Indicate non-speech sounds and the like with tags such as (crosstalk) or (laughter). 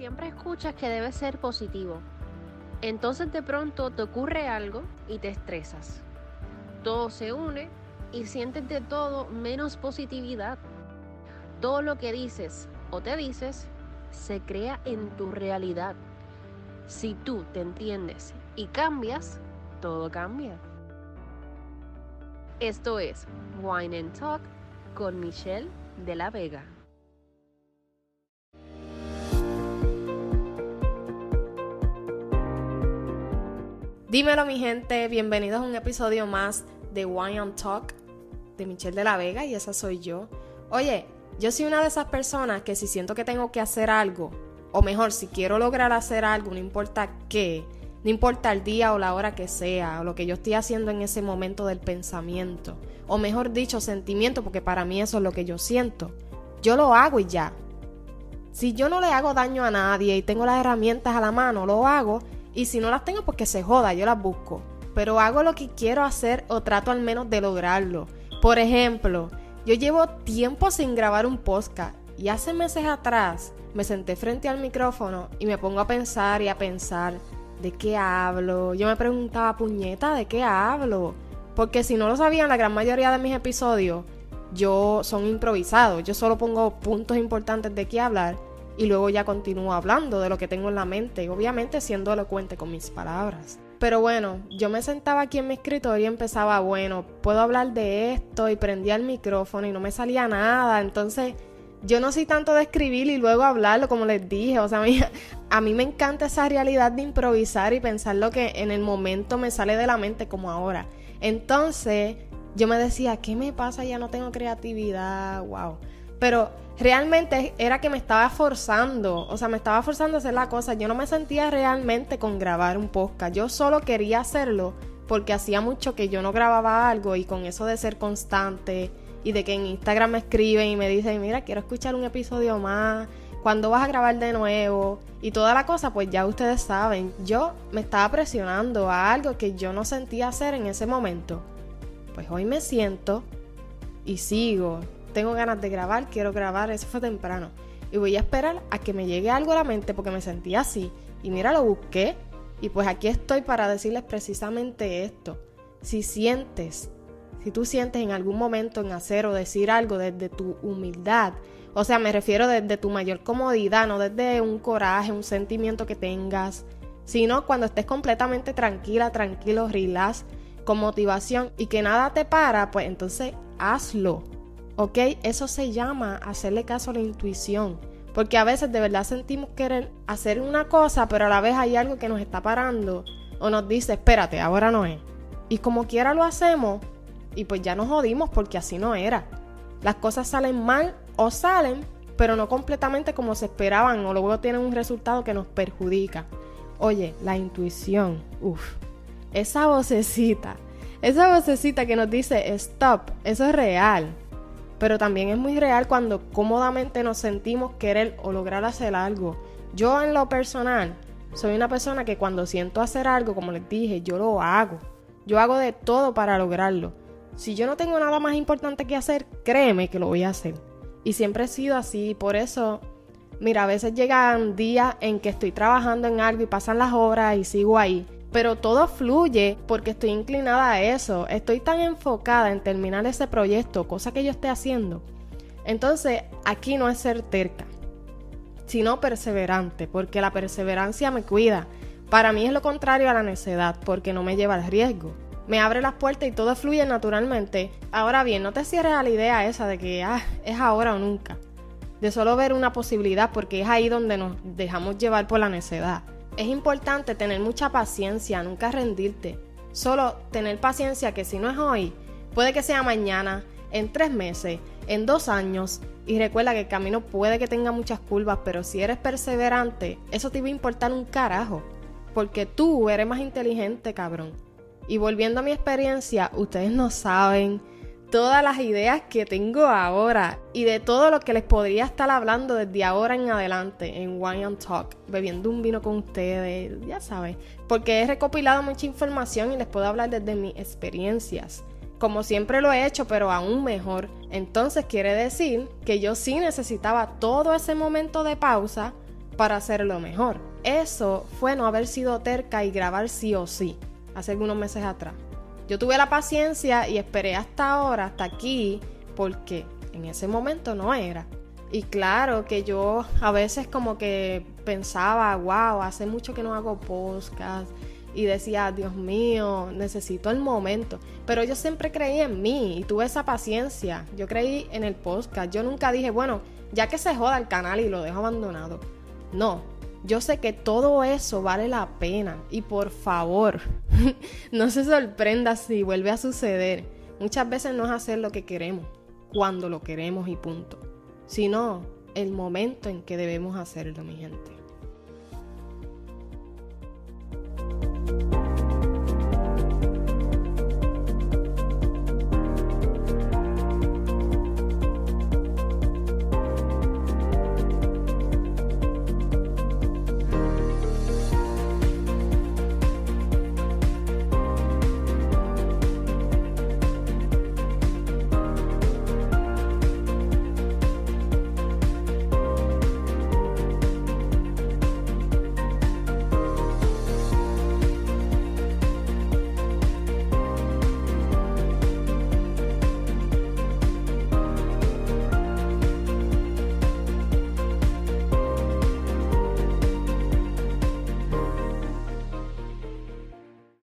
Siempre escuchas que debe ser positivo. Entonces de pronto te ocurre algo y te estresas. Todo se une y sientes de todo menos positividad. Todo lo que dices o te dices se crea en tu realidad. Si tú te entiendes y cambias, todo cambia. Esto es Wine and Talk con Michelle de la Vega. Dímelo mi gente, bienvenidos a un episodio más de Wine and Talk de Michelle de la Vega y esa soy yo. Oye, yo soy una de esas personas que si siento que tengo que hacer algo, o mejor, si quiero lograr hacer algo, no importa qué, no importa el día o la hora que sea, o lo que yo estoy haciendo en ese momento del pensamiento, o mejor dicho, sentimiento, porque para mí eso es lo que yo siento, yo lo hago y ya. Si yo no le hago daño a nadie y tengo las herramientas a la mano, lo hago y si no las tengo, pues que se joda, yo las busco. Pero hago lo que quiero hacer o trato al menos de lograrlo. Por ejemplo, yo llevo tiempo sin grabar un podcast y hace meses atrás me senté frente al micrófono y me pongo a pensar y a pensar de qué hablo. Yo me preguntaba, puñeta, ¿de qué hablo? Porque si no lo sabían, la gran mayoría de mis episodios yo son improvisados. Yo solo pongo puntos importantes de qué hablar y luego ya continúo hablando de lo que tengo en la mente, obviamente siendo elocuente con mis palabras. Pero bueno, yo me sentaba aquí en mi escritorio y empezaba, bueno, puedo hablar de esto y prendía el micrófono y no me salía nada, entonces yo no soy tanto de escribir y luego hablarlo como les dije, o sea, a mí, (laughs) a mí me encanta esa realidad de improvisar y pensar lo que en el momento me sale de la mente como ahora. Entonces yo me decía, ¿qué me pasa? Ya no tengo creatividad, wow. Pero realmente era que me estaba forzando, o sea, me estaba forzando a hacer la cosa. Yo no me sentía realmente con grabar un podcast. Yo solo quería hacerlo porque hacía mucho que yo no grababa algo y con eso de ser constante y de que en Instagram me escriben y me dicen, mira, quiero escuchar un episodio más, cuando vas a grabar de nuevo? Y toda la cosa, pues ya ustedes saben, yo me estaba presionando a algo que yo no sentía hacer en ese momento. Pues hoy me siento y sigo tengo ganas de grabar, quiero grabar, eso fue temprano. Y voy a esperar a que me llegue algo a la mente porque me sentía así. Y mira, lo busqué. Y pues aquí estoy para decirles precisamente esto. Si sientes, si tú sientes en algún momento en hacer o decir algo desde tu humildad, o sea, me refiero desde tu mayor comodidad, no desde un coraje, un sentimiento que tengas, sino cuando estés completamente tranquila, tranquilo, relax, con motivación y que nada te para, pues entonces hazlo. ¿Ok? Eso se llama hacerle caso a la intuición. Porque a veces de verdad sentimos querer hacer una cosa, pero a la vez hay algo que nos está parando o nos dice, espérate, ahora no es. Y como quiera lo hacemos y pues ya nos jodimos porque así no era. Las cosas salen mal o salen, pero no completamente como se esperaban o luego tienen un resultado que nos perjudica. Oye, la intuición, uff, esa vocecita, esa vocecita que nos dice, stop, eso es real pero también es muy real cuando cómodamente nos sentimos querer o lograr hacer algo. Yo en lo personal soy una persona que cuando siento hacer algo, como les dije, yo lo hago. Yo hago de todo para lograrlo. Si yo no tengo nada más importante que hacer, créeme que lo voy a hacer. Y siempre he sido así, por eso, mira, a veces llegan días en que estoy trabajando en algo y pasan las horas y sigo ahí pero todo fluye porque estoy inclinada a eso, estoy tan enfocada en terminar ese proyecto, cosa que yo esté haciendo. Entonces, aquí no es ser terca, sino perseverante, porque la perseverancia me cuida. Para mí es lo contrario a la necedad, porque no me lleva al riesgo. Me abre las puertas y todo fluye naturalmente. Ahora bien, no te cierres a la idea esa de que ah, es ahora o nunca. De solo ver una posibilidad, porque es ahí donde nos dejamos llevar por la necedad. Es importante tener mucha paciencia, nunca rendirte. Solo tener paciencia que si no es hoy, puede que sea mañana, en tres meses, en dos años. Y recuerda que el camino puede que tenga muchas curvas, pero si eres perseverante, eso te va a importar un carajo. Porque tú eres más inteligente, cabrón. Y volviendo a mi experiencia, ustedes no saben todas las ideas que tengo ahora y de todo lo que les podría estar hablando desde ahora en adelante en Wine and Talk, bebiendo un vino con ustedes, ya saben, porque he recopilado mucha información y les puedo hablar desde mis experiencias. Como siempre lo he hecho, pero aún mejor. Entonces quiere decir que yo sí necesitaba todo ese momento de pausa para hacerlo mejor. Eso fue no haber sido terca y grabar sí o sí, hace algunos meses atrás. Yo tuve la paciencia y esperé hasta ahora, hasta aquí, porque en ese momento no era. Y claro que yo a veces como que pensaba, wow, hace mucho que no hago podcast. Y decía, Dios mío, necesito el momento. Pero yo siempre creí en mí y tuve esa paciencia. Yo creí en el podcast. Yo nunca dije, bueno, ya que se joda el canal y lo dejo abandonado. No, yo sé que todo eso vale la pena. Y por favor, (laughs) no se sorprenda si vuelve a suceder. Muchas veces no es hacer lo que queremos, cuando lo queremos y punto. Sino el momento en que debemos hacerlo, mi gente.